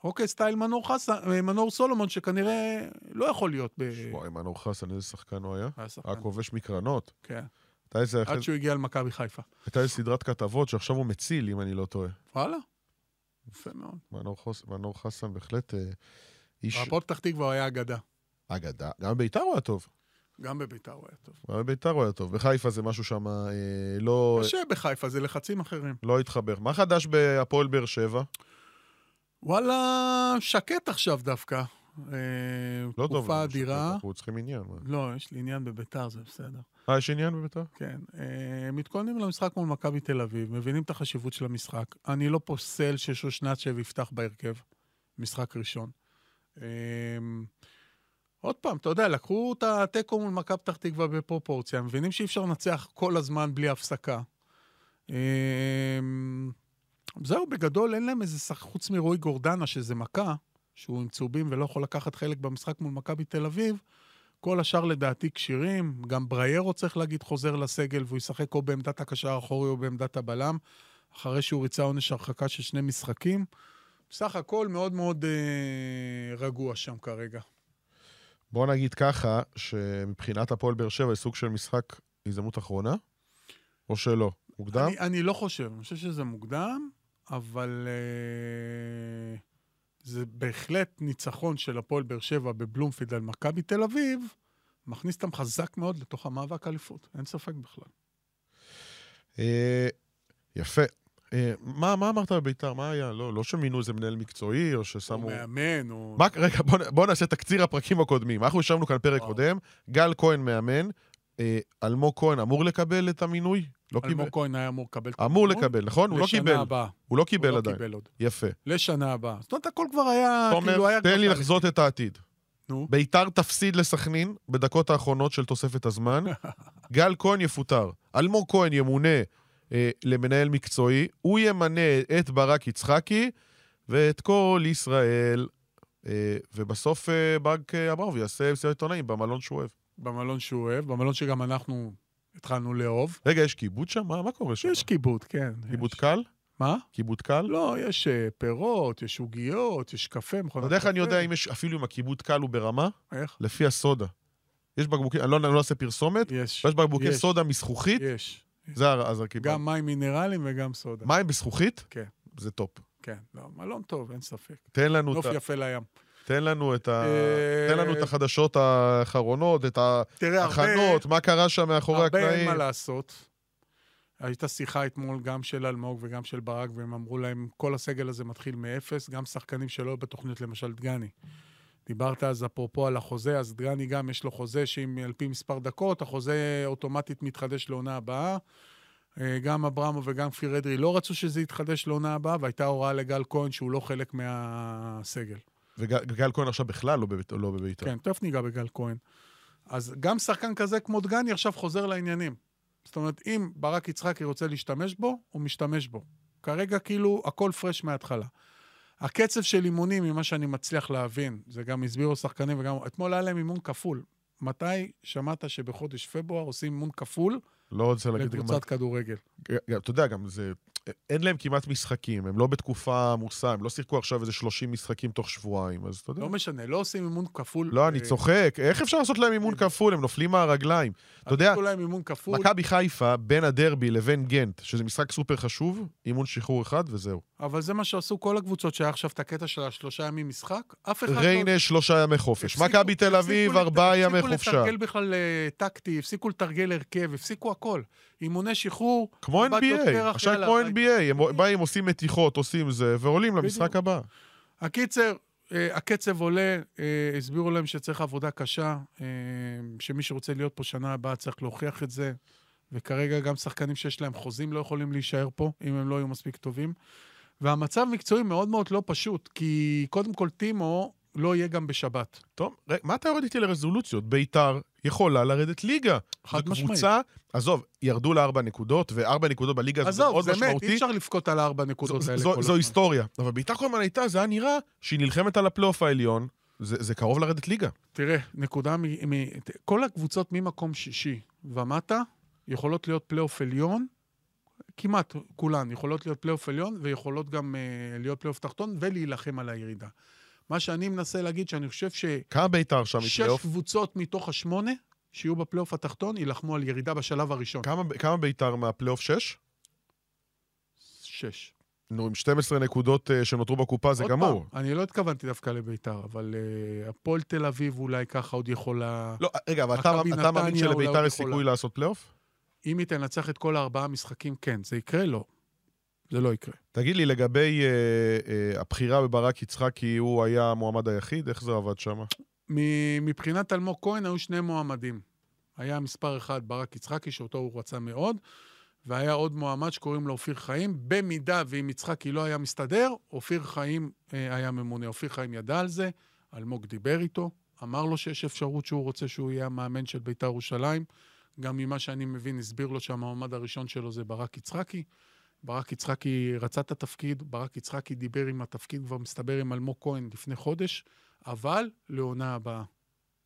אוקיי, סטייל מנור, חסן, מנור סולומון, שכנראה לא יכול להיות ב... וואי, מנור חסן, איזה שחקן הוא היה? היה שחקן. היה כובש מקרנות. כן. עד שהוא הגיע למכבי חיפה. הייתה איזה סדרת כתבות שעכשיו הוא מציל, אם אני לא טועה. וואלה, יפה מאוד. מנור, חוס, מנור חסן בהחלט אה, איש בהפועל פתח תקווה הוא היה אגדה. אגדה. גם בביתר הוא היה טוב. גם בביתר הוא היה טוב. אבל ביתר הוא היה טוב. בחיפה זה משהו שם אה, לא, קשה בחיפה, זה לחצים אחרים. לא התחבר. מה חדש בהפועל באר שבע? וואלה, שקט עכשיו דווקא. אה, לא טוב. תקופה לנו, אדירה. אנחנו צריכים עניין. מה? לא, יש לי עניין בביתר, זה בסדר. אה, יש עניין בביתר? כן. אה, מתכוננים למשחק מול מכבי תל אביב, מבינים את החשיבות של המשחק. אני לא פוסל ששושנצ'ב יפתח בהרכב, משחק ראשון. אה, עוד פעם, אתה יודע, לקחו את התיקו מול מכבי פתח תקווה בפרופורציה, מבינים שאי אפשר לנצח כל הזמן בלי הפסקה. אה, זהו, בגדול אין להם איזה שחק, חוץ מרועי גורדנה, שזה מכה, שהוא עם צהובים ולא יכול לקחת חלק במשחק מול מכבי תל אביב, כל השאר לדעתי כשירים, גם בריירו צריך להגיד חוזר לסגל והוא ישחק או בעמדת הקשר האחורי או בעמדת הבלם, אחרי שהוא ריצה עונש הרחקה של שני משחקים. בסך הכל מאוד מאוד אה, רגוע שם כרגע. בוא נגיד ככה, שמבחינת הפועל באר שבע, זה סוג של משחק הזדמנות אחרונה? או שלא? מוקדם? אני, אני לא חושב, אני חושב שזה מוקדם, אבל אה, זה בהחלט ניצחון של הפועל באר שבע בבלומפילד על מכבי תל אביב, מכניס אותם חזק מאוד לתוך המאבק אליפות, אין ספק בכלל. אה, יפה. אה, מה, מה אמרת בביתר? מה היה? לא, לא שמינו איזה מנהל מקצועי, או הוא ששמו... מאמן, הוא... מה, רגע, בוא, נ- בוא נעשה תקציר הפרקים הקודמים. אנחנו ישבנו כאן פרק וואו. קודם, גל כהן מאמן, אה, אלמוג כהן אמור לקבל את המינוי? לא קיבל. אלמוג כהן היה אמור לקבל אמור. לקבל, נכון? הוא לא קיבל. לשנה הבאה. הוא לא קיבל הוא לא עדיין. קיבל עוד. יפה. לשנה הבאה. זאת אומרת, הכל כבר היה, תומר, כאילו היה... תן לי. לחזות את העתיד. נו. ביתר תפסיד לסכנין בדקות האחרונות של תוספת הזמן. גל כהן יפוטר. אלמוג כהן ימונה אה, למנהל מקצועי. הוא ימנה את ברק יצחקי ואת כל ישראל. אה, ובסוף אה, ברק אברמוב יעשה מסיבת עיתונאים במלון שהוא אוהב. במלון שהוא אוהב, במלון שגם אנחנו התחלנו לאהוב. רגע, יש כיבוד שם? מה, מה קורה שם? יש כיבוד, כן. כיבוד יש. קל? מה? כיבוד קל? לא, יש אה, פירות, יש עוגיות, יש קפה, אתה מכונת יודע איך אני קפה. יודע אם יש, אפילו אם הכיבוד קל הוא ברמה? איך? לפי הסודה. יש בקבוקים, אני לא, אני לא אעשה פרסומת, יש. יש בקבוקי יש. סודה מזכוכית, יש. זה אז הכיבוד. גם מים מינרליים וגם סודה. מים בזכוכית? כן. זה top. כן, לא, מלון טוב, אין ספק. תן לנו, נוף את, ה- יפה לים. תן לנו את ה... אה, תן לנו את החדשות האחרונות, את. ההכנות, מה קרה שם מאחורי הרבה אין הקלעים. מה לעשות. הייתה שיחה אתמול גם של אלמוג וגם של ברק, והם אמרו להם, כל הסגל הזה מתחיל מאפס, גם שחקנים שלא בתוכנית, למשל דגני. דיברת אז אפרופו על החוזה, אז דגני גם יש לו חוזה שאם על פי מספר דקות, החוזה אוטומטית מתחדש לעונה הבאה. אה, גם אברמו וגם כפיר אדרי לא רצו שזה יתחדש לעונה הבאה, והייתה הוראה לגל כהן שהוא לא חלק מהסגל. וגל כהן עכשיו בכלל לא בבית- לא בביתר. כן, תכף ניגע בגל כהן. אז גם שחקן כזה כמו דגני עכשיו חוזר לעניינים. זאת אומרת, אם ברק יצחקי רוצה להשתמש בו, הוא משתמש בו. כרגע כאילו הכל פרש מההתחלה. הקצב של אימונים, ממה שאני מצליח להבין, זה גם הסבירו שחקנים וגם... אתמול היה להם אימון כפול. מתי שמעת שבחודש פברואר עושים אימון כפול לא רוצה להגיד... גם- לקבוצת כדורגל? אתה יודע, גם זה... אין להם כמעט משחקים, הם לא בתקופה עמוסה, הם לא שיחקו עכשיו איזה 30 משחקים תוך שבועיים, אז אתה יודע. לא משנה, לא עושים אימון כפול. לא, אני אה, צוחק. איך אפשר לעשות להם אימון כפול? הם נופלים מהרגליים. אתה יודע, מכבי חיפה, בין הדרבי לבין גנט, שזה משחק סופר חשוב, אימון שחרור אחד וזהו. אבל זה מה שעשו כל הקבוצות, שהיה עכשיו את הקטע של השלושה ימים משחק. אף אחד לא... ריינה, שלושה ימי חופש. הפסיקו- מכבי תל אביב, הפסיקו ארבעה ימי הפסיקו חופשה. לתרגל בכלל אה, טקטי, הפסיקו לתרגל הרכב, הפסיקו הכל. אימוני שחרור, כמו NBA, עכשיו כמו ביי. NBA, הם באים, עושים מתיחות, עושים זה, ועולים למשחק בדיוק. הבא. הקיצר, אה, הקצב עולה, אה, הסבירו להם שצריך עבודה קשה, אה, שמי שרוצה להיות פה שנה הבאה צריך להוכיח את זה, וכרגע גם שחקנים שיש להם חוזים לא יכולים להישאר פה, אם הם לא יהיו מספיק טובים. והמצב מקצועי מאוד מאוד לא פשוט, כי קודם כל טימו לא יהיה גם בשבת. טוב, מה אתה יורד איתי לרזולוציות? ביתר יכולה לרדת ליגה. חד זו משמעית. קבוצה, עזוב, ירדו לארבע נקודות, וארבע נקודות בליגה הזאת זה עזוב, מאוד זה מת, משמעותי. אי אפשר לבכות על הארבע זו- נקודות זו- האלה זו- כל זו הזמן. היסטוריה. אבל ביתר כל הזמן הייתה, זה היה נראה שהיא נלחמת על הפלייאוף העליון. זה זה קרוב לרדת ליגה. תראה, נקודה מ... מ... כל הקבוצות ממקום שישי ומטה יכולות להיות פלייאוף עליון, כמעט כולן יכולות להיות פלייאוף עליון ויכולות גם אה, להיות פלייאוף תחתון ולהילחם על הירידה. מה שאני מנסה להגיד, שאני חושב כמה ביתר שם מפלייאוף? קבוצות מתוך השמונה שיהיו בפלייאוף התחתון יילחמו על ירידה בשלב הראשון. כמה- כמה ביתר מהפלייאוף שש? שש. נו, עם 12 נקודות אה, שנותרו בקופה זה עוד גמור. פעם, אני לא התכוונתי דווקא לביתר, אבל אה, הפועל תל אביב אולי ככה עוד יכולה... לא, רגע, אבל אתה, אתה מאמין שלביתר עוד יש סיכוי. לעשות פלייאוף? אם היא תנצח את כל הארבעה משחקים, כן. זה יקרה? לא. זה לא יקרה. תגיד לי, לגבי אה, אה, הבחירה בברק יצחקי, הוא היה המועמד היחיד? איך זה עבד שם? מ- מבחינת אלמוג כהן היו שני מועמדים. היה מספר אחד ברק יצחקי, שאותו הוא רצה מאוד, והיה עוד מועמד שקוראים לו אופיר חיים. במידה ואם יצחקי לא היה מסתדר, אופיר חיים אה, היה ממונה. אופיר חיים ידע על זה, אלמוג דיבר איתו, אמר לו שיש אפשרות שהוא רוצה שהוא יהיה המאמן של בית"ר ירושלים. גם ממה שאני מבין, הסביר לו שהמועמד הראשון שלו זה ברק יצחקי. ברק יצחקי רצה את התפקיד, ברק יצחקי דיבר עם התפקיד, כבר מסתבר עם אלמוג כהן לפני חודש, אבל לעונה הבאה.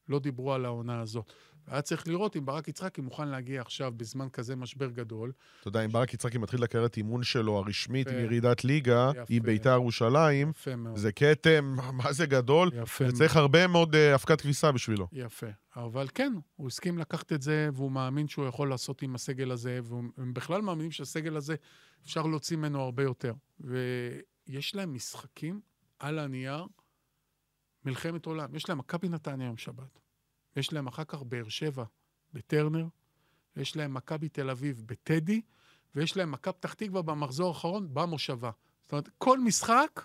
לא דיברו על העונה הזאת. והיה צריך לראות אם ברק יצחקי מוכן להגיע עכשיו בזמן כזה משבר גדול. אתה יודע, אם ברק יצחקי מתחיל לקריירת אימון שלו הרשמית יפה. עם ירידת ליגה. עם ביתר ירושלים. זה כתם, מה זה גדול, וצריך הרבה מאוד אה, אבקת כביסה בשבילו. יפה. אבל כן, הוא הסכים לקחת את זה, והוא מאמין שהוא יכול לעשות עם הסגל הזה, והם בכלל מאמינים שהסגל הזה, אפשר להוציא ממנו הרבה יותר. ויש להם משחקים על הנייר, מלחמת עולם. יש להם מכבי נתניה יום שבת. יש להם אחר כך באר שבע בטרנר, יש להם מכבי תל אביב בטדי, ויש להם מכבי פתח תקווה במחזור האחרון במושבה. זאת אומרת, כל משחק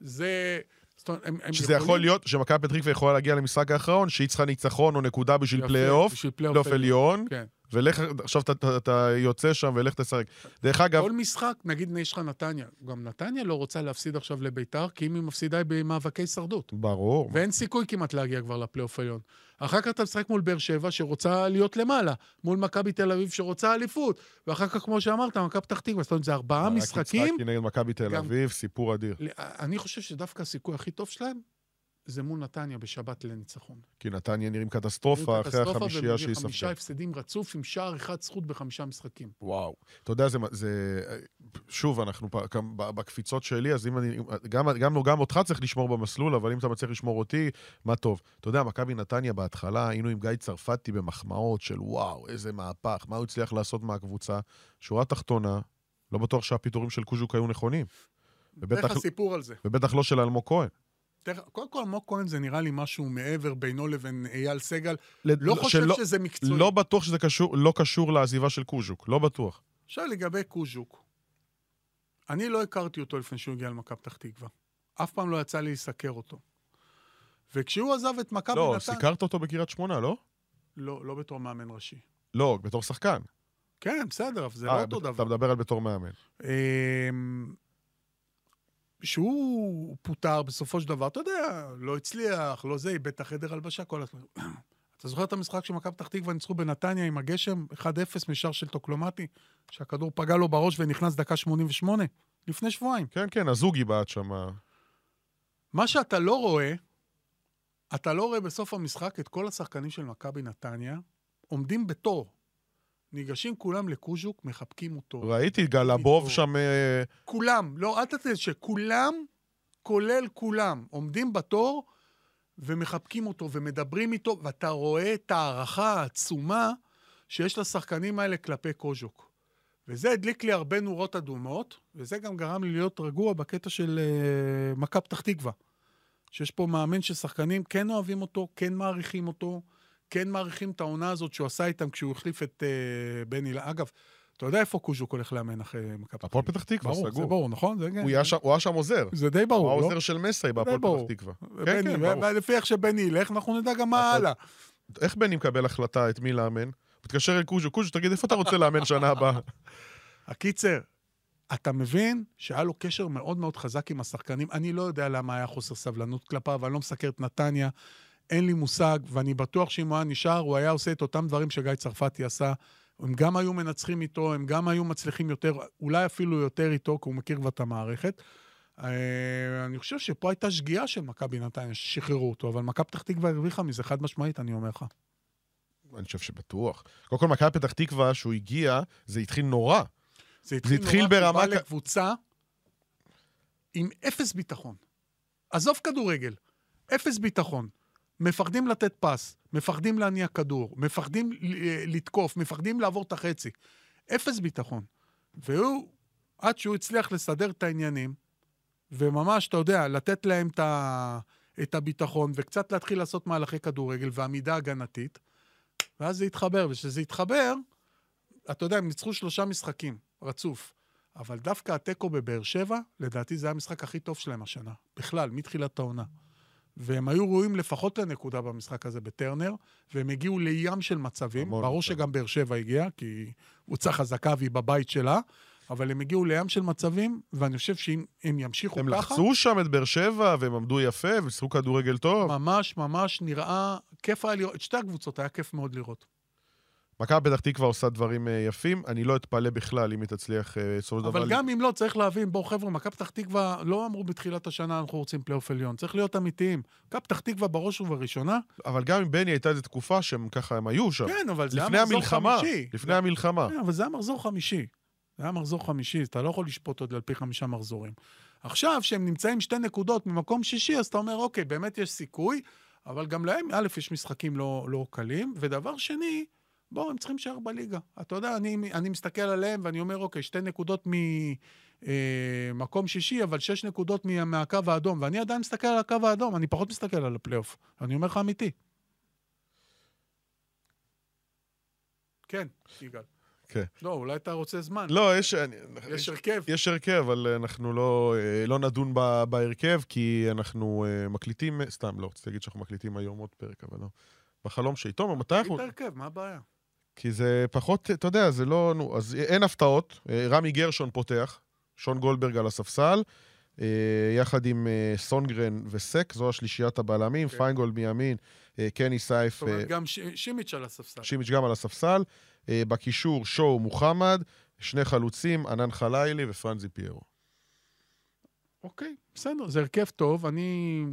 זה... זאת אומרת, הם, הם שזה יכולים... יכול להיות שמכבי פתח תקווה יכולה להגיע למשחק האחרון, שהיא צריכה ניצחון או נקודה בשביל פלייאוף, פלייאוף עליון, כן. ולך, עכשיו אתה- אתה- אתה יוצא שם ולך תשחק. דרך אגב, כל משחק, נגיד יש לך נתניה, גם נתניה לא רוצה להפסיד עכשיו לביתר, כי אם היא מפסידה היא במאבקי הישרדות. ברור. ואין סיכוי כמעט להגיע כבר לפלייאוף העליון. אחר כך אתה משחק מול באר שבע, שרוצה להיות למעלה, מול מכבי תל אביב, שרוצה אליפות, ואחר כך, כמו שאמרת, מכבי פתח תקווה. זאת אומרת, זה ארבעה ברק משחקים. יצחקי נגד מכבי תל אביב, סיפור אדיר. אני חושב שדווקא הסיכוי הכי טוב שלהם זה מול נתניה בשבת לניצחון. כי נתניה נראים קטסטרופה אחרי החמישייה שהיא חמישה ספגה. הפסדים רצוף עם שער אחד זכות בחמישה משחקים. וואו. אתה יודע, זה... זה שוב, אנחנו בקפיצות שלי, אז אם אני... גם, גם, גם אותך צריך לשמור במסלול, אבל אם אתה מצליח לשמור אותי, מה טוב. אתה יודע, מכבי נתניה בהתחלה, היינו עם גיא צרפתי במחמאות של וואו, איזה מהפך, מה הוא הצליח לעשות מהקבוצה. שורה תחתונה, לא בטוח שהפיטורים של קוז'וק היו נכונים. ובטח, איך הסיפור על זה? ובטח לא של אלמוג כהן. תראה, קודם כל, אלמוג כהן זה נראה לי משהו מעבר בינו לבין אייל סגל. ל- לא חושב שלא- שזה מקצועי. לא בטוח שזה קשור, לא קשור לעזיבה של קוז'וק, לא בטוח. עכשיו לגבי קוז'וק, אני לא הכרתי אותו לפני שהוא הגיע למכבי פתח תקווה. אף פעם לא יצא לי לסקר אותו. וכשהוא עזב את מכבי לא, נתניה... סיקרת אותו בקריית שמונה, לא? לא, לא בתור מאמן ראשי. לא, בתור שחקן. כן, בסדר, אבל זה אה, לא אותו אתה דבר. מדבר על בתור מאמן. שהוא פוטר בסופו של דבר, אתה יודע, לא הצליח, לא זה, איבד את החדר הלבשה, כל הזמן. אתה זוכר את המשחק שמכבי פתח תקווה ניצחו בנתניה עם הגשם, 1-0 משער של טוקלומטי, שהכדור פגע לו בראש ונכנס דקה 88? לפני שבועיים. כן, כן, הזוגי בעט שם. מה שאתה לא רואה, אתה לא רואה בסוף המשחק את כל השחקנים של מכבי נתניה עומדים בתור. ניגשים כולם לקוז'וק, מחבקים אותו. ראיתי גלבוב. שם... אה, כולם, לא, אל תתן שכולם, כולל כולם, עומדים בתור ומחבקים אותו ומדברים איתו, ואתה רואה את ההערכה העצומה שיש לשחקנים האלה כלפי קוז'וק. וזה הדליק לי הרבה נורות אדומות, וזה גם גרם לי להיות רגוע בקטע של uh, מכבי פתח תקווה. שיש פה מאמן ששחקנים כן אוהבים אותו, כן מעריכים אותו, כן מעריכים את העונה הזאת שהוא עשה איתם כשהוא החליף את uh, בני... אגב, אתה יודע איפה קוז'וק הולך לאמן אחרי מכבי פתח הפועל פתח תקווה, ברור, זה סגור. ברור, נכון? זה, כן. הוא היה שם- הוא היה שם עוזר. זה די הוא ברור, לא? העוזר של מסי בהפועל. פתח תקווה. כן, כן, ברור. ולפי איך שבני ילך, אנחנו נדע גם מה הלאה. איך בני מקבל החלטה את מי לאמן? מתקשר אל קוז'ו, קוז'ו, תגיד, איפה אתה רוצה לאמן שנה הבאה? הקיצר, אתה מבין שהיה לו קשר מאוד מאוד חזק עם השחקנים. אני לא יודע למה היה חוסר סבלנות כלפיו, אני לא מסקר את נתניה, אין לי מושג, ואני בטוח שאם הוא היה נשאר, הוא היה עושה את אותם דברים שגיא צרפתי עשה. הם גם היו מנצחים איתו, הם גם היו מצליחים יותר, אולי אפילו יותר איתו, כי הוא מכיר כבר את המערכת. אה, אני חושב שפה הייתה שגיאה של מכבי נתניה, ששחררו אותו, אבל מכבי פתח תקווה הרוויחה מזה, חד משמעית, אני אומר לך. אני חושב שבטוח. קודם כל, מכבי פתח תקווה, שהוא הגיע, זה התחיל נורא. זה התחיל, התחיל נורא, ברמה הוא בא לקבוצה עם אפס ביטחון. עזוב כדורגל, אפס ביטחון. מפחדים לתת פס, מפחדים להניע כדור, מפחדים ל- לתקוף, מפחדים לעבור את החצי. אפס ביטחון. והוא עד שהוא הצליח לסדר את העניינים, וממש, אתה יודע, לתת להם את, ה... את הביטחון, וקצת להתחיל לעשות מהלכי כדורגל ועמידה הגנתית, ואז זה התחבר, וכשזה התחבר, אתה יודע, הם ניצחו שלושה משחקים רצוף. אבל דווקא התיקו בבאר שבע, לדעתי זה היה המשחק הכי טוב שלהם השנה. בכלל, מתחילת העונה. והם היו ראויים לפחות לנקודה במשחק הזה בטרנר, והם הגיעו לים של מצבים. ברור. שגם באר שבע הגיעה, כי קבוצה חזקה והיא בבית שלה, אבל הם הגיעו לים של מצבים, ואני חושב שאם הם ימשיכו הם ככה... לחצו שם את באר שבע, והם עמדו יפה, והם שיחקו כדורגל טוב. ממש ממש נראה, כיף היה לראות, את שתי הקבוצות היה כיף מאוד לראות. מכבי פתח תקווה עושה דברים אה, יפים, אני לא אתפלא בכלל אם היא תצליח אה, בסופו של דבר... אבל גם אם לא, צריך להבין, בואו חבר'ה, מכבי פתח תקווה לא אמרו בתחילת השנה אנחנו רוצים פלייאוף עליון, צריך להיות אמיתיים. מכבי פתח תקווה בראש ובראשונה, אבל גם עם בני הייתה איזו תקופה שהם ככה, הם היו שם. כן, אבל זה היה מחזור חמישי. לפני המלחמה. כן, אבל זה היה מחזור חמישי. זה היה מחזור חמישי, אתה לא יכול לשפוט עוד על פי חמישה מחזורים. עכשיו, שהם נמצאים שתי נקודות ממקום שישי, אז אתה אומר, אוקיי, באמת יש סיכוי, אבל גם להם, א', יש משחקים לא, לא קלים, ודבר שני, בואו, הם צריכים להישאר בליגה. אתה יודע, אני, אני מסתכל עליהם ואני אומר, אוקיי, שתי נקודות ממקום שישי, אבל שש נקודות מה, מהקו האדום, ואני עדיין מסתכל על הקו האדום, אני פחות מסתכל על הפלייאוף. אני אומר לך אמיתי. כן, יגאל. כן. לא, אולי אתה רוצה זמן. לא, יש... אני- יש הרכב. יש הרכב, אבל אנחנו לא, אה, לא נדון ב- בהרכב, כי אנחנו אה, מקליטים, סתם, לא, רציתי להגיד שאנחנו מקליטים היום עוד פרק, אבל לא. בחלום שלי. תומר, מתי אנחנו... את ההרכב, מה הבעיה? כי זה פחות, אתה יודע, זה לא... נו, אז אין הפתעות. אה, רמי גרשון פותח, שון גולדברג על הספסל, אה, יחד עם אה, סונגרן וסק, זו השלישיית הבלמים, כן. פיינגולד מימין, קני סייף, זאת אומרת, גם ש- שימיץ' על הספסל. שימיץ' גם על הספסל. בקישור, שואו מוחמד, שני חלוצים, ענן חלילי ופרנזי פיירו. אוקיי, בסדר, זה הרכב טוב. אני...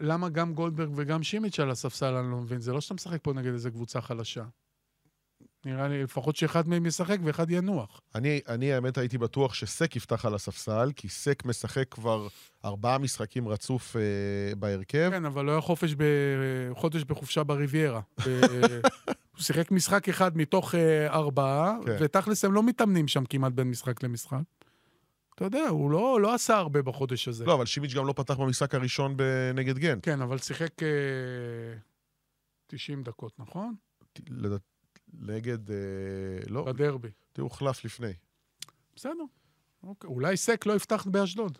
למה גם גולדברג וגם שימיץ' על הספסל, אני לא מבין. זה לא שאתה משחק פה נגד איזה קבוצה חלשה. נראה לי לפחות שאחד מהם ישחק ואחד ינוח. אני, אני האמת הייתי בטוח שסק יפתח על הספסל, כי סק משחק כבר ארבעה משחקים רצוף אה, בהרכב. כן, אבל לא היה חופש ב... חודש בחופשה בריביירה. ב- הוא שיחק משחק אחד מתוך אה, ארבעה, כן. ותכלס הם לא מתאמנים שם כמעט בין משחק למשחק. אתה יודע, הוא לא, לא עשה הרבה בחודש הזה. לא, אבל שימיץ' גם לא פתח במשחק הראשון נגד גנט. כן, אבל שיחק אה, 90 דקות, נכון? לדעת- נגד... אה, לא, בדרבי. הוא הוחלף לפני. בסדר. אוקיי. אולי סק לא יפתח באשדוד.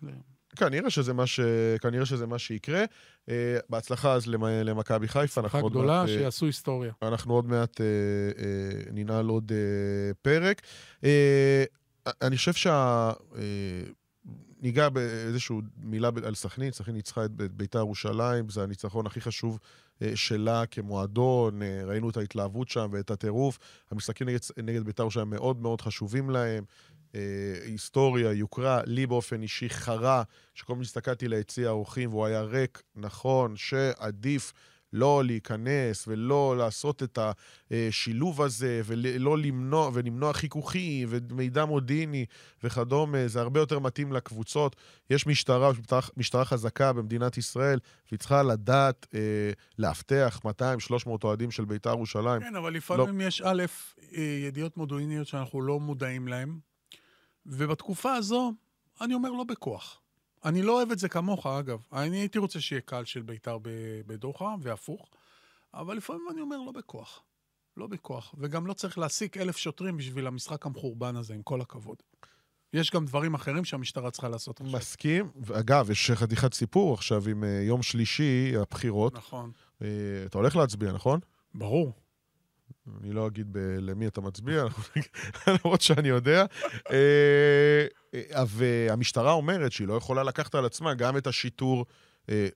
כנראה שזה מה, ש... כנראה שזה מה שיקרה. אה, בהצלחה אז למ... למכבי חיפה. עוד גדולה מעט, אה, שיעשו היסטוריה. אנחנו עוד מעט אה, אה, ננעל עוד אה, פרק. אה, אני חושב שה... אה, ניגע באיזושהי מילה על סכנין, סכנין ניצחה את ביתר ירושלים, זה הניצחון הכי חשוב שלה כמועדון, אה, ראינו את ההתלהבות שם ואת הטירוף. המשחקים נגד, נגד ביתר ירושלים מאוד מאוד חשובים להם. אה, היסטוריה, יוקרה, לי באופן אישי חרה, שכל פעם הסתכלתי ליציע האורחים והוא היה ריק, נכון שעדיף לא להיכנס ולא לעשות את השילוב הזה ולא למנוע, ולמנוע חיכוכים ומידע מודיעיני וכדומה, זה הרבה יותר מתאים לקבוצות. יש משטרה, משטרה, חזקה במדינת ישראל, והיא צריכה לדעת אה, לאבטח 200-300 אוהדים של בית"ר ירושלים. כן, אבל לפעמים יש א', אה, ידיעות מודיעיניות שאנחנו לא מודעים להן, ובתקופה הזו, אני אומר לא בכוח. אני לא אוהב את זה כמוך, אגב. אני הייתי רוצה שיהיה קהל של בית"ר בדוחה, והפוך, אבל לפעמים אני אומר לא בכוח. לא בכוח. וגם לא צריך להעסיק אלף שוטרים בשביל המשחק המחורבן הזה, עם כל הכבוד. יש גם דברים אחרים שהמשטרה צריכה לעשות עכשיו. מסכים. ואגב, יש חתיכת סיפור עכשיו עם אה, יום שלישי, הבחירות. נכון. אה, אתה הולך להצביע, נכון? ברור. אני לא אגיד ב- למי אתה מצביע, למרות שאני יודע. אה, אה, והמשטרה אומרת שהיא לא יכולה לקחת על עצמה גם את השיטור, אה,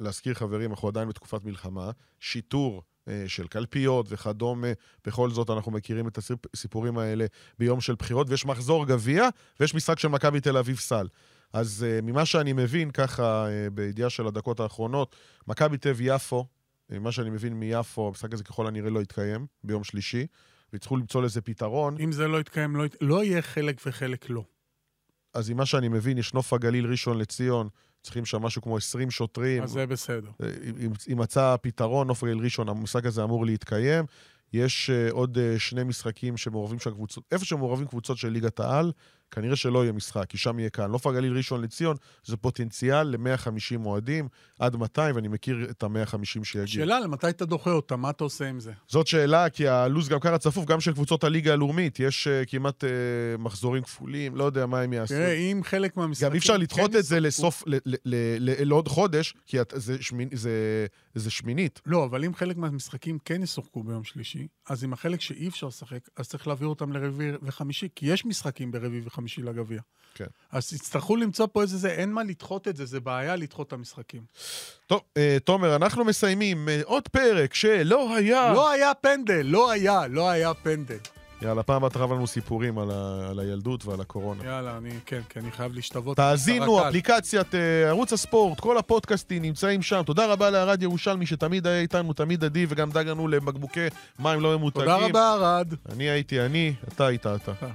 להזכיר חברים, אנחנו עדיין בתקופת מלחמה, שיטור של קלפיות וכדומה, בכל זאת אנחנו מכירים את הסיפורים האלה ביום של בחירות, ויש מחזור גביע, ויש משחק של מכבי תל אביב סל. אז ממה שאני מבין, ככה, בידיעה של הדקות האחרונות, מכבי אביב יפו, מה שאני מבין מיפו, המשחק הזה ככל הנראה לא יתקיים ביום שלישי, ויצטרכו למצוא לזה פתרון. אם זה לא יתקיים, לא, ית... לא יהיה חלק וחלק לא. אז עם מה שאני מבין, יש נוף הגליל ראשון לציון, צריכים שם משהו כמו 20 שוטרים. אז זה בסדר. אם- אם מצא פתרון, נוף הגליל ראשון, המשחק הזה אמור להתקיים. יש uh, עוד uh, שני משחקים שמעורבים שם קבוצות, איפה שמעורבים קבוצות של ליגת העל, כנראה שלא יהיה משחק, כי שם יהיה קהל. נוף הגליל ראשון לציון זה פוטנציאל ל-150 אוהדים, עד 200, ואני מכיר את ה-150 שיגיעו. שאלה, למתי אתה דוחה אותה? מה אתה עושה עם זה? זאת שאלה, כי הלו"ז גם ככה צפוף, גם של קבוצות הליגה הלאומית. יש uh, כמעט uh, מחזורים כפולים, לא יודע מה הם יעשו. תראה, אם חלק מהמשחקים... גם אי אפשר לדחות כן את זה לסוף, ל- ל- ל- ל- לעוד חודש, כי את- זה שמינ- זה- זה שמינית. לא, אבל אם חלק מהמשחקים כן ישחקו ביום שלישי, אז עם החלק שאי אפשר לשחק, אז צריך להעביר אותם לרביעי וחמישי, כי יש משחקים ברביעי וחמישי לגביע. כן. אז יצטרכו למצוא פה איזה זה, אין מה לדחות את זה, זה בעיה לדחות את המשחקים. טוב, אה, תומר, אנחנו מסיימים אה, עוד פרק שלא היה... לא היה פנדל, לא היה, לא היה פנדל. יאללה, פעם הבאה תראה לנו סיפורים על, ה- על הילדות ועל הקורונה. יאללה, אני, כן, כי אני חייב להשתוות. תאזינו, לרק"ל. אפליקציית אה, ערוץ הספורט, כל הפודקאסטים נמצאים שם. תודה רבה לערד ירושלמי שתמיד היה איתנו, תמיד אדיב, וגם דאג לנו לבקבוקי מים לא ממותגים. תודה רבה, ארד. אני הייתי אני, אתה היית אתה. אה.